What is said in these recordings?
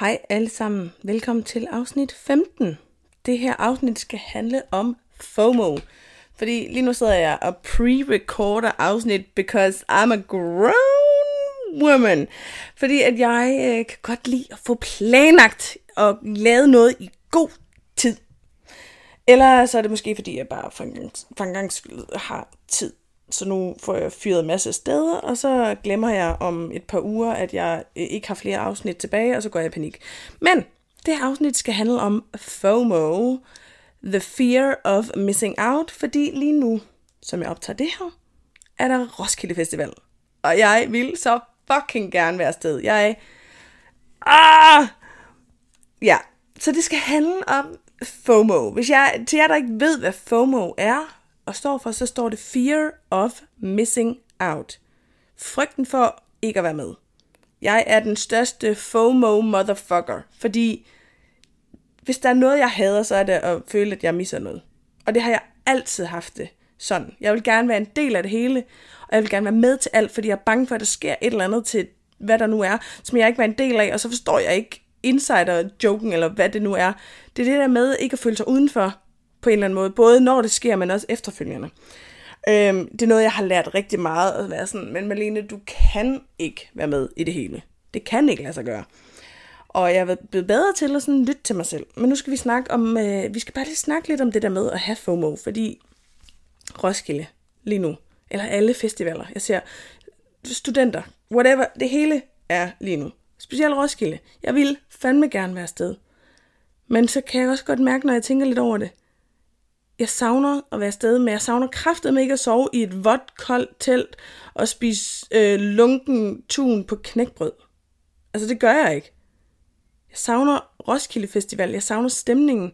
Hej alle sammen. Velkommen til afsnit 15. Det her afsnit skal handle om FOMO. Fordi lige nu sidder jeg og pre-recorder afsnit, because I'm a grown woman. Fordi at jeg øh, kan godt lide at få planlagt og lavet noget i god tid. Eller så er det måske fordi, jeg bare for en, gang, for en gang skyld har tid. Så nu får jeg fyret en masse steder, og så glemmer jeg om et par uger, at jeg øh, ikke har flere afsnit tilbage, og så går jeg i panik. Men det her afsnit skal handle om FOMO, The Fear of Missing Out, fordi lige nu, som jeg optager det her, er der Roskilde Festival. Og jeg vil så fucking gerne være afsted. Jeg Ah! Ja, så det skal handle om FOMO. Hvis jeg, til jer, der ikke ved, hvad FOMO er, og står for, så står det Fear of Missing Out. Frygten for ikke at være med. Jeg er den største FOMO motherfucker, fordi hvis der er noget, jeg hader, så er det at føle, at jeg misser noget. Og det har jeg altid haft det sådan. Jeg vil gerne være en del af det hele, og jeg vil gerne være med til alt, fordi jeg er bange for, at der sker et eller andet til, hvad der nu er, som jeg ikke var en del af, og så forstår jeg ikke insider-joken, eller hvad det nu er. Det er det der med ikke at føle sig udenfor, på en eller anden måde, både når det sker, men også efterfølgende. Øhm, det er noget, jeg har lært rigtig meget at være sådan, men Malene, du kan ikke være med i det hele. Det kan ikke lade sig gøre. Og jeg er blevet bedre til at sådan lytte til mig selv. Men nu skal vi snakke om, øh, vi skal bare lige snakke lidt om det der med at have FOMO, fordi Roskilde lige nu, eller alle festivaler, jeg ser studenter, whatever, det hele er lige nu. Specielt Roskilde. Jeg vil fandme gerne være afsted. Men så kan jeg også godt mærke, når jeg tænker lidt over det, jeg savner at være afsted, men jeg savner kraftet med ikke at sove i et vådt, koldt telt og spise øh, lunken tun på knækbrød. Altså, det gør jeg ikke. Jeg savner Roskilde Festival, jeg savner stemningen.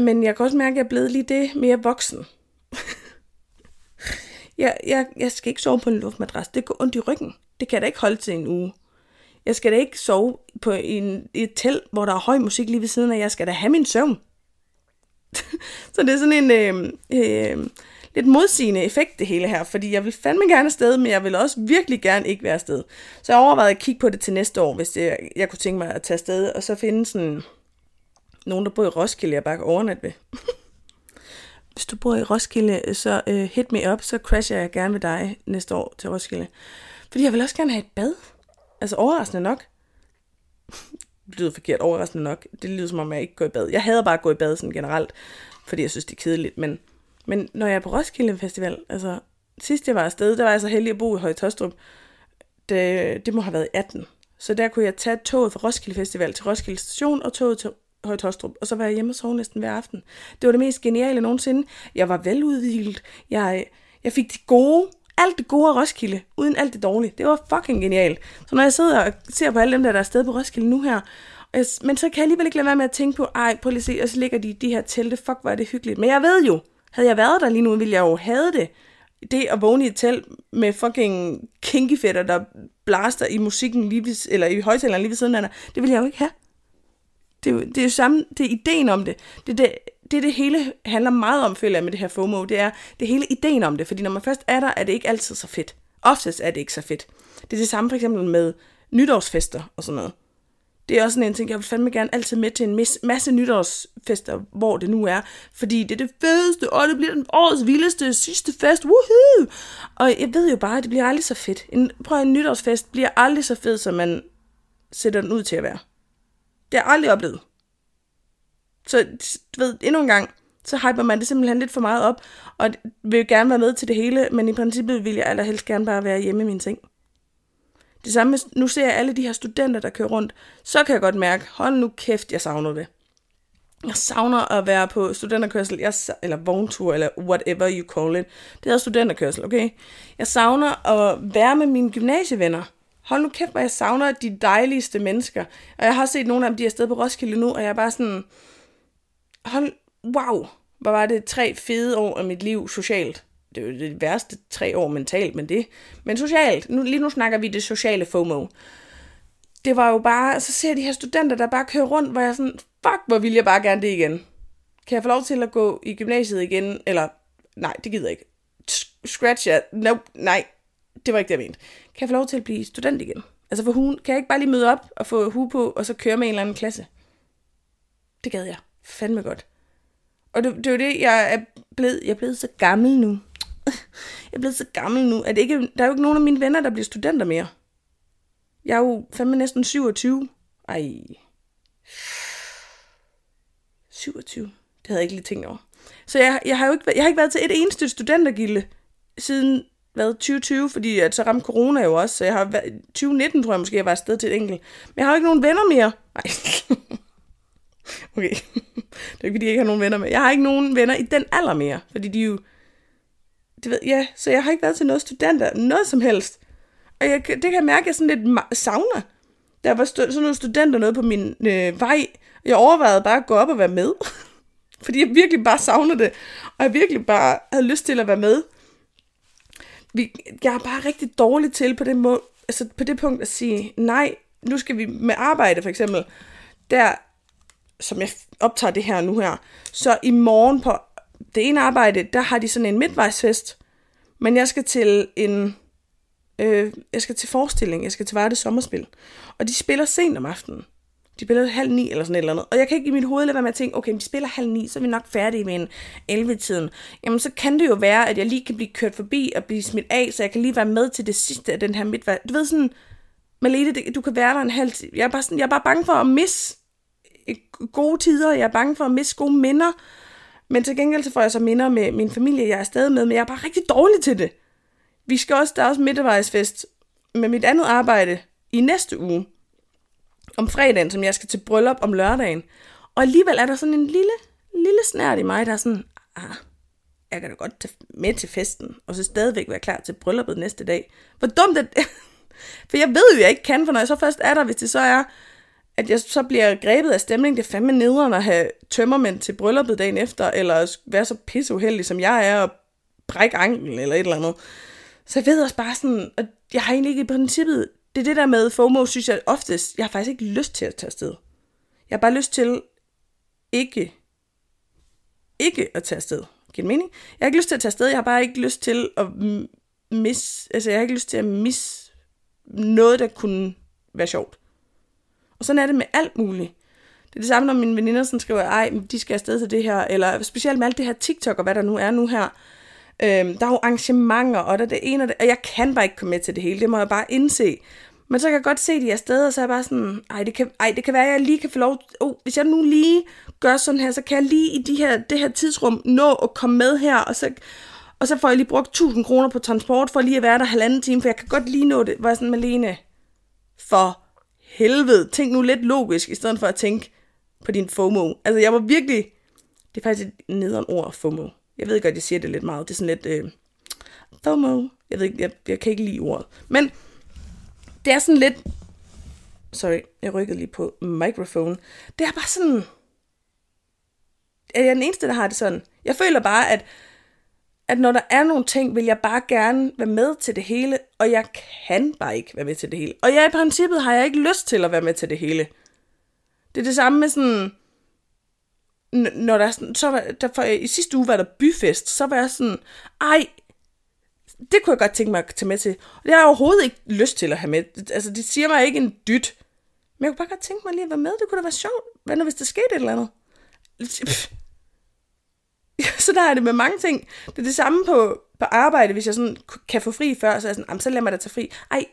Men jeg kan også mærke, at jeg er blevet lige det mere voksen. jeg, jeg, jeg skal ikke sove på en luftmadras. Det går ondt i ryggen. Det kan jeg da ikke holde til en uge. Jeg skal da ikke sove på en, et telt, hvor der er høj musik lige ved siden af. Jeg skal da have min søvn. så det er sådan en øh, øh, lidt modsigende effekt, det hele her, fordi jeg vil fandme gerne afsted, men jeg vil også virkelig gerne ikke være afsted. Så jeg overvejede at kigge på det til næste år, hvis det, jeg kunne tænke mig at tage afsted, og så finde sådan nogen, der bor i Roskilde, jeg bare kan overnatte ved. hvis du bor i Roskilde, så øh, hit me up, så crasher jeg gerne med dig næste år til Roskilde. Fordi jeg vil også gerne have et bad. Altså overraskende nok lyder forkert, overraskende nok. Det lyder som om, jeg ikke går i bad. Jeg hader bare at gå i bad sådan generelt, fordi jeg synes, det er kedeligt. Men, men når jeg er på Roskilde Festival, altså sidst jeg var afsted, der var jeg så heldig at bo i Højtostrup. Det, det må have været 18. Så der kunne jeg tage toget fra Roskilde Festival til Roskilde Station og toget til Højtostrup, og så var jeg hjemme og sov næsten hver aften. Det var det mest geniale nogensinde. Jeg var veludvildt. Jeg, jeg fik de gode alt det gode af Roskilde, uden alt det dårlige. Det var fucking genialt. Så når jeg sidder og ser på alle dem, der der er afsted på Roskilde nu her, jeg, men så kan jeg alligevel ikke lade være med at tænke på, ej, prøv lige at se, og så ligger de de her telte, fuck, hvor er det hyggeligt. Men jeg ved jo, havde jeg været der lige nu, ville jeg jo have det. Det at vågne i et telt med fucking kinkyfætter, der blaster i musikken lige ved, eller i højtaleren lige ved siden af dig, det ville jeg jo ikke have. Det, er det er jo samme, det er ideen om det. Det, det det, det hele handler meget om, føler jeg, med det her FOMO, det er det hele ideen om det. Fordi når man først er der, er det ikke altid så fedt. Oftest er det ikke så fedt. Det er det samme for eksempel med nytårsfester og sådan noget. Det er også sådan en ting, jeg vil fandme gerne altid med til en masse nytårsfester, hvor det nu er. Fordi det er det fedeste, og det bliver den årets vildeste sidste fest. Woohoo! Og jeg ved jo bare, at det bliver aldrig så fedt. En, prøv at en nytårsfest bliver aldrig så fed, som man sætter den ud til at være. Det har jeg aldrig oplevet. Så du ved, endnu en gang, så hyper man det simpelthen lidt for meget op, og vil gerne være med til det hele, men i princippet vil jeg allerhelst gerne bare være hjemme i min seng. Det samme, nu ser jeg alle de her studenter, der kører rundt, så kan jeg godt mærke, hold nu kæft, jeg savner det. Jeg savner at være på studenterkørsel, jeg, eller vogntur, eller whatever you call it. Det er studenterkørsel, okay? Jeg savner at være med mine gymnasievenner. Hold nu kæft, hvor jeg savner de dejligste mennesker. Og jeg har set nogle af dem, de er afsted på Roskilde nu, og jeg er bare sådan, hold, wow, hvor var det tre fede år af mit liv socialt. Det er jo det værste tre år mentalt, men det. Men socialt, nu, lige nu snakker vi det sociale FOMO. Det var jo bare, så ser jeg de her studenter, der bare kører rundt, hvor jeg sådan, fuck, hvor vil jeg bare gerne det igen. Kan jeg få lov til at gå i gymnasiet igen? Eller, nej, det gider jeg ikke. Scratch ja. Nope, nej, det var ikke det, jeg mente. Kan jeg få lov til at blive student igen? Altså for hun, kan jeg ikke bare lige møde op og få hue på, og så køre med en eller anden klasse? Det gad jeg. Fandme godt. Og det, det er jo det, jeg er blevet, jeg er blevet så gammel nu. Jeg er blevet så gammel nu, at ikke, der er jo ikke nogen af mine venner, der bliver studenter mere. Jeg er jo fandme næsten 27. Ej. 27. Det havde jeg ikke lige tænkt over. Så jeg, jeg, har jo ikke, jeg har ikke været til et eneste studentergilde siden hvad, 2020, fordi at så ramte corona jo også, så jeg har været, 2019 tror jeg måske, jeg var afsted til et enkelt. Men jeg har jo ikke nogen venner mere. Nej. okay. det er ikke, fordi jeg ikke har nogen venner med. Jeg har ikke nogen venner i den alder mere, fordi de jo... Det ved, ja, så jeg har ikke været til noget studenter, noget som helst. Og jeg, det kan jeg mærke, at jeg sådan lidt savner. Der var sådan nogle studenter noget på min øh, vej. Jeg overvejede bare at gå op og være med. fordi jeg virkelig bare savner det. Og jeg virkelig bare havde lyst til at være med vi, jeg er bare rigtig dårlig til på det, må, altså på det punkt at sige, nej, nu skal vi med arbejde for eksempel, der, som jeg optager det her nu her, så i morgen på det ene arbejde, der har de sådan en midtvejsfest, men jeg skal til en, øh, jeg skal til forestilling, jeg skal til Varde Sommerspil, og de spiller sent om aftenen. De spiller halv ni eller sådan et eller andet. Og jeg kan ikke i mit hoved lade være med at tænke, okay, de spiller halv ni, så er vi nok færdige med en 11-tiden. Jamen, så kan det jo være, at jeg lige kan blive kørt forbi og blive smidt af, så jeg kan lige være med til det sidste af den her midtvej. Du ved sådan, Malene, du kan være der en halv tid. Jeg er bare, sådan, jeg er bare bange for at misse gode tider. Jeg er bange for at miste gode minder. Men til gengæld så får jeg så minder med min familie, jeg er stadig med, men jeg er bare rigtig dårlig til det. Vi skal også, der er også midtvejsfest med mit andet arbejde i næste uge om fredagen, som jeg skal til bryllup om lørdagen. Og alligevel er der sådan en lille, lille snært i mig, der er sådan, ah, jeg kan da godt tage med til festen, og så stadigvæk være klar til brylluppet næste dag. Hvor dumt er det? For jeg ved jo, jeg ikke kan, for når jeg så først er der, hvis det så er, at jeg så bliver grebet af stemning, det er fandme nederen at have tømmermænd til brylluppet dagen efter, eller være så pisseuheldig, som jeg er, og brække ankel eller et eller andet. Så jeg ved også bare sådan, at jeg har egentlig ikke i princippet det er det der med FOMO, synes jeg oftest, jeg har faktisk ikke lyst til at tage afsted. Jeg har bare lyst til ikke, ikke at tage afsted. Giver det mening? Jeg har ikke lyst til at tage afsted, jeg har bare ikke lyst til at mis, altså jeg har ikke lyst til at miss noget, der kunne være sjovt. Og sådan er det med alt muligt. Det er det samme, når mine veninder sådan skriver, ej, de skal afsted til det her, eller specielt med alt det her TikTok og hvad der nu er nu her. Øhm, der er jo arrangementer, og der er det ene og det, og jeg kan bare ikke komme med til det hele, det må jeg bare indse. Men så kan jeg godt se, at de er afsted, og så er jeg bare sådan, ej det, kan, ej, det kan være, at jeg lige kan få lov, oh, hvis jeg nu lige gør sådan her, så kan jeg lige i de her, det her tidsrum nå at komme med her, og så, og så får jeg lige brugt 1000 kroner på transport, for lige at være der halvanden time, for jeg kan godt lige nå det. Hvor jeg sådan, Malene, for helvede, tænk nu lidt logisk, i stedet for at tænke på din FOMO. Altså jeg var virkelig, det er faktisk et nederen ord, FOMO. Jeg ved godt, jeg siger det lidt meget. Det er sådan lidt... Øh, FOMO. Jeg ved ikke, jeg, jeg kan ikke lide ordet. Men det er sådan lidt... Sorry, jeg rykkede lige på mikrofon. Det er bare sådan... Er jeg den eneste, der har det sådan? Jeg føler bare, at, at når der er nogle ting, vil jeg bare gerne være med til det hele, og jeg kan bare ikke være med til det hele. Og jeg i princippet har jeg ikke lyst til at være med til det hele. Det er det samme med sådan når der, sådan, så var, der for, i sidste uge var der byfest, så var jeg sådan, ej, det kunne jeg godt tænke mig at tage med til. Og det har jeg overhovedet ikke lyst til at have med. Altså, det siger mig ikke en dyt. Men jeg kunne bare godt tænke mig lige at være med. Det kunne da være sjovt. Hvad nu, hvis der skete et eller andet? Pff, der er det med mange ting. Det er det samme på, på arbejde, hvis jeg sådan kan få fri før, så er jeg sådan, så lad mig da tage fri. Ej,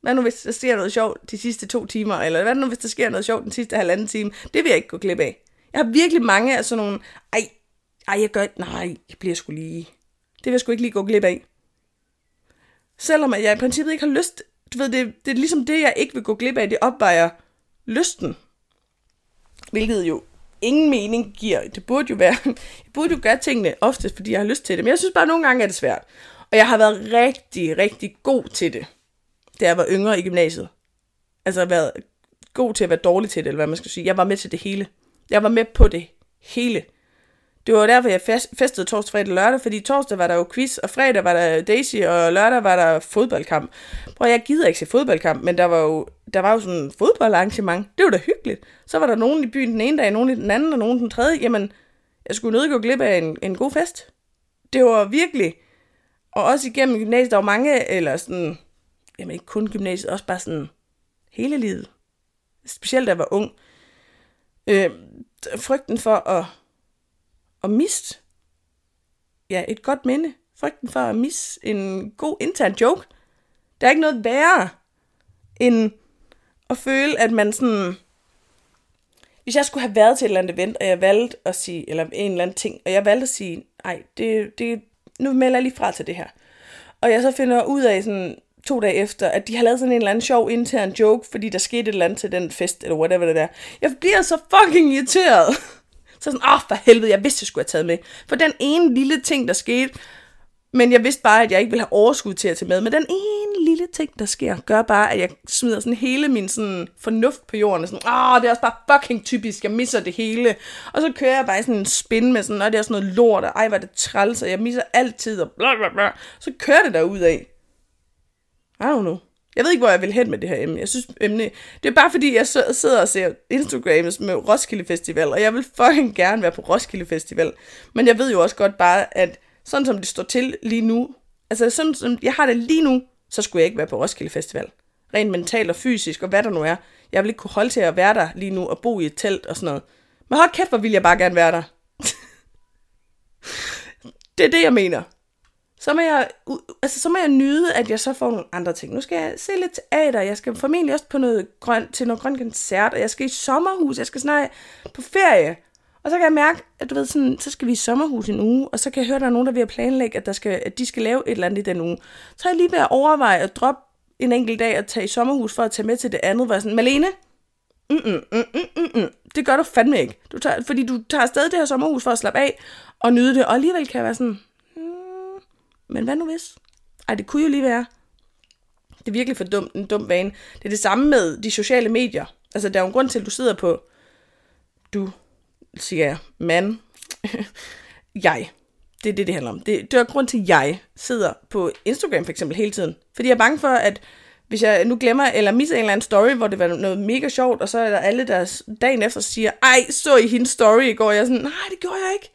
hvad nu hvis der sker noget sjovt de sidste to timer, eller hvad nu hvis der sker noget sjovt den sidste halvanden time? Det vil jeg ikke gå glip af. Jeg har virkelig mange af sådan nogle, ej, ej, jeg gør, nej, jeg bliver sgu lige, det vil jeg sgu ikke lige gå glip af. Selvom jeg i princippet ikke har lyst, du ved, det, det er ligesom det, jeg ikke vil gå glip af, det opvejer lysten. Hvilket jo ingen mening giver. Det burde jo være, jeg burde jo gøre tingene oftest, fordi jeg har lyst til det. Men jeg synes bare, at nogle gange er det svært. Og jeg har været rigtig, rigtig god til det, da jeg var yngre i gymnasiet. Altså, jeg har været god til at være dårlig til det, eller hvad man skal sige. Jeg var med til det hele. Jeg var med på det hele. Det var derfor, jeg festede torsdag, fredag og lørdag, fordi torsdag var der jo quiz, og fredag var der Daisy, og lørdag var der fodboldkamp. Prøv, jeg gider ikke se fodboldkamp, men der var jo, der var jo sådan en fodboldarrangement. Det var da hyggeligt. Så var der nogen i byen den ene dag, nogen i den anden, og nogen den tredje. Jamen, jeg skulle nødt gå glip af en, en god fest. Det var virkelig. Og også igennem gymnasiet, der var mange, eller sådan, jamen ikke kun gymnasiet, også bare sådan hele livet. Specielt da jeg var ung. Øh, frygten for at, at miste ja, et godt minde. Frygten for at misse en god intern joke. Der er ikke noget værre end at føle, at man sådan... Hvis jeg skulle have været til et eller andet event, og jeg valgte at sige, eller en eller anden ting, og jeg valgte at sige, nej, det, det, nu melder jeg lige fra til det her. Og jeg så finder ud af sådan to dage efter, at de har lavet sådan en eller anden sjov intern joke, fordi der skete et eller andet til den fest, eller whatever det der. Jeg bliver så fucking irriteret. Så sådan, åh, oh, for helvede, jeg vidste, jeg skulle have taget med. For den ene lille ting, der skete, men jeg vidste bare, at jeg ikke ville have overskud til at tage med. Men den ene lille ting, der sker, gør bare, at jeg smider sådan hele min sådan fornuft på jorden. Og sådan, åh, det er også bare fucking typisk, jeg misser det hele. Og så kører jeg bare sådan en spin med sådan, og det er sådan noget lort, og ej, hvor det træls, og jeg misser altid, og bla bla bla. Så kører det derud af. I don't know. Jeg ved ikke, hvor jeg vil hen med det her emne. Jeg synes, emne... Det er bare fordi, jeg sidder og ser Instagrams med Roskilde Festival, og jeg vil fucking gerne være på Roskilde Festival. Men jeg ved jo også godt bare, at sådan som det står til lige nu, altså sådan som jeg har det lige nu, så skulle jeg ikke være på Roskilde Festival. Rent mentalt og fysisk, og hvad der nu er. Jeg vil ikke kunne holde til at være der lige nu, og bo i et telt og sådan noget. Men hold kæft, hvor vil jeg bare gerne være der. det er det, jeg mener så må jeg, altså, så må jeg nyde, at jeg så får nogle andre ting. Nu skal jeg se lidt teater, jeg skal formentlig også på noget grøn, til noget grøn koncert, og jeg skal i sommerhus, jeg skal snart på ferie. Og så kan jeg mærke, at du ved, sådan, så skal vi i sommerhus en uge, og så kan jeg høre, at der er nogen, der vil planlægge, at, der skal, at de skal lave et eller andet i den uge. Så er jeg lige ved at overveje at droppe en enkelt dag at tage i sommerhus for at tage med til det andet, hvor jeg sådan, Malene, mm -mm, mm -mm, mm -mm. det gør du fandme ikke. Du tager, fordi du tager afsted det her sommerhus for at slappe af og nyde det, og alligevel kan jeg være sådan, hmm, men hvad nu hvis? Ej, det kunne jo lige være. Det er virkelig for dumt, en dum vane. Det er det samme med de sociale medier. Altså, der er jo en grund til, at du sidder på... Du, siger jeg, man, jeg. Det er det, det handler om. Det, det er grund til, at jeg sidder på Instagram for eksempel hele tiden. Fordi jeg er bange for, at hvis jeg nu glemmer eller misser en eller anden story, hvor det var noget mega sjovt, og så er der alle, der dagen efter siger, ej, så I hendes story i går? Jeg er sådan, nej, det gjorde jeg ikke.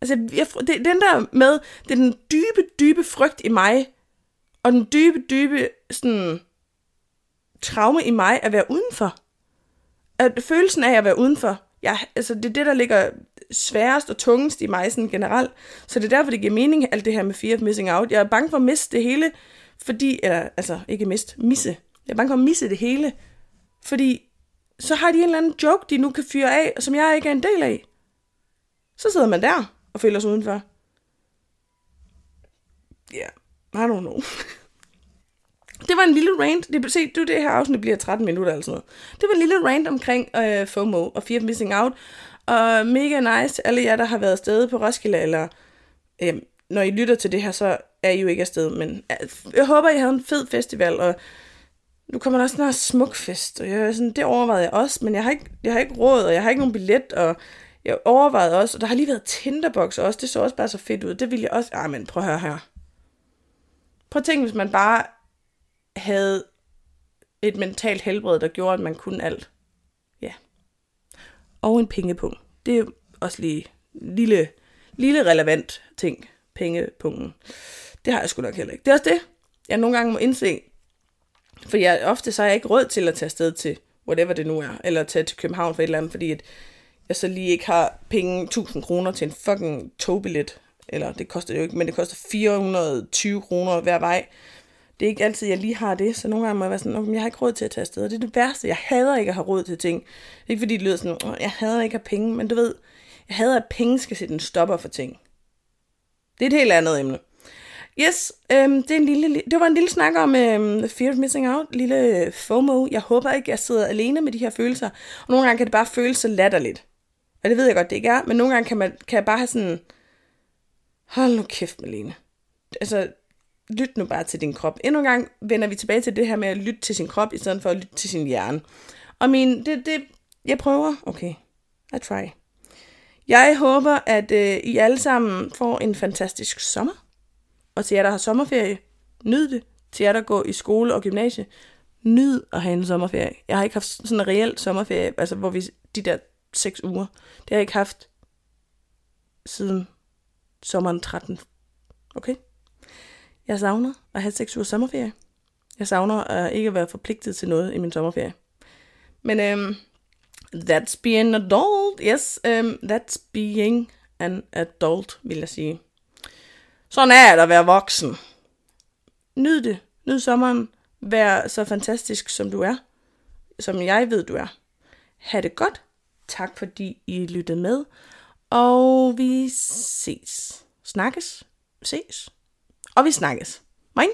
Altså, jeg, det, den der med, det er den dybe, dybe frygt i mig, og den dybe, dybe sådan, traume i mig at være udenfor. At følelsen af at være udenfor, ja, altså det er det, der ligger sværest og tungest i mig sådan generelt. Så det er derfor, det giver mening, alt det her med fear of missing out. Jeg er bange for at miste det hele, fordi, eller, altså ikke miste, misse. Jeg er bange for at misse det hele, fordi så har de en eller anden joke, de nu kan fyre af, som jeg ikke er en del af. Så sidder man der og føler sig udenfor. Ja, yeah, I don't know. det var en lille rant. Det, se, du, det her afsnit bliver 13 minutter eller sådan noget. Det var en lille rant omkring øh, FOMO og Fear of Missing Out. Og mega nice alle jer, der har været afsted på Roskilde, eller øh, når I lytter til det her, så er I jo ikke afsted. Men øh, jeg håber, I havde en fed festival, og nu kommer der også snart smuk fest, og jeg, sådan, det overvejede jeg også, men jeg har, ikke, jeg har ikke råd, og jeg har ikke nogen billet, og jeg overvejede også, og der har lige været Tinderbox også, det så også bare så fedt ud. Det ville jeg også, ah, men prøv at høre her. Prøv at tænke, hvis man bare havde et mentalt helbred, der gjorde, at man kunne alt. Ja. Og en pengepung. Det er også lige lille, lille relevant ting. Pengepungen. Det har jeg sgu nok heller ikke. Det er også det, jeg nogle gange må indse. For jeg, ofte så har jeg ikke råd til at tage afsted til whatever det nu er, eller tage til København for et eller andet, fordi at jeg så lige ikke har penge 1000 kroner til en fucking togbillet. Eller det koster det jo ikke, men det koster 420 kroner hver vej. Det er ikke altid, jeg lige har det, så nogle gange må jeg være sådan, jeg har ikke råd til at tage afsted. Og det er det værste. Jeg hader ikke at have råd til ting. Ikke fordi det lyder sådan, jeg hader ikke at have penge, men du ved, jeg hader, at penge skal sætte en stopper for ting. Det er et helt andet emne. Yes, øhm, det, er en lille, det var en lille snak om øhm, fear of missing out, lille øh, FOMO. Jeg håber ikke, jeg sidder alene med de her følelser. Og nogle gange kan det bare føles så latterligt. Og det ved jeg godt, det ikke er, men nogle gange kan, man, kan jeg bare have sådan, hold nu kæft, Malene. Altså, lyt nu bare til din krop. Endnu en gang vender vi tilbage til det her med at lytte til sin krop, i stedet for at lytte til sin hjerne. Og min, det, det, jeg prøver, okay, I try. Jeg håber, at øh, I alle sammen får en fantastisk sommer. Og til jer, der har sommerferie, nyd det. Til jer, der går i skole og gymnasie, nyd at have en sommerferie. Jeg har ikke haft sådan en reel sommerferie, altså hvor vi de der seks uger. Det har jeg ikke haft siden sommeren 13. Okay? Jeg savner at have seks uger sommerferie. Jeg savner at ikke være forpligtet til noget i min sommerferie. Men øhm, that's being an adult. Yes, øhm, that's being an adult, vil jeg sige. Sådan er det at være voksen. Nyd det. Nyd sommeren. Vær så fantastisk, som du er. Som jeg ved, du er. Ha' det godt. Tak fordi I lyttede med. Og vi ses. Snakkes. Ses. Og vi snakkes. Moin.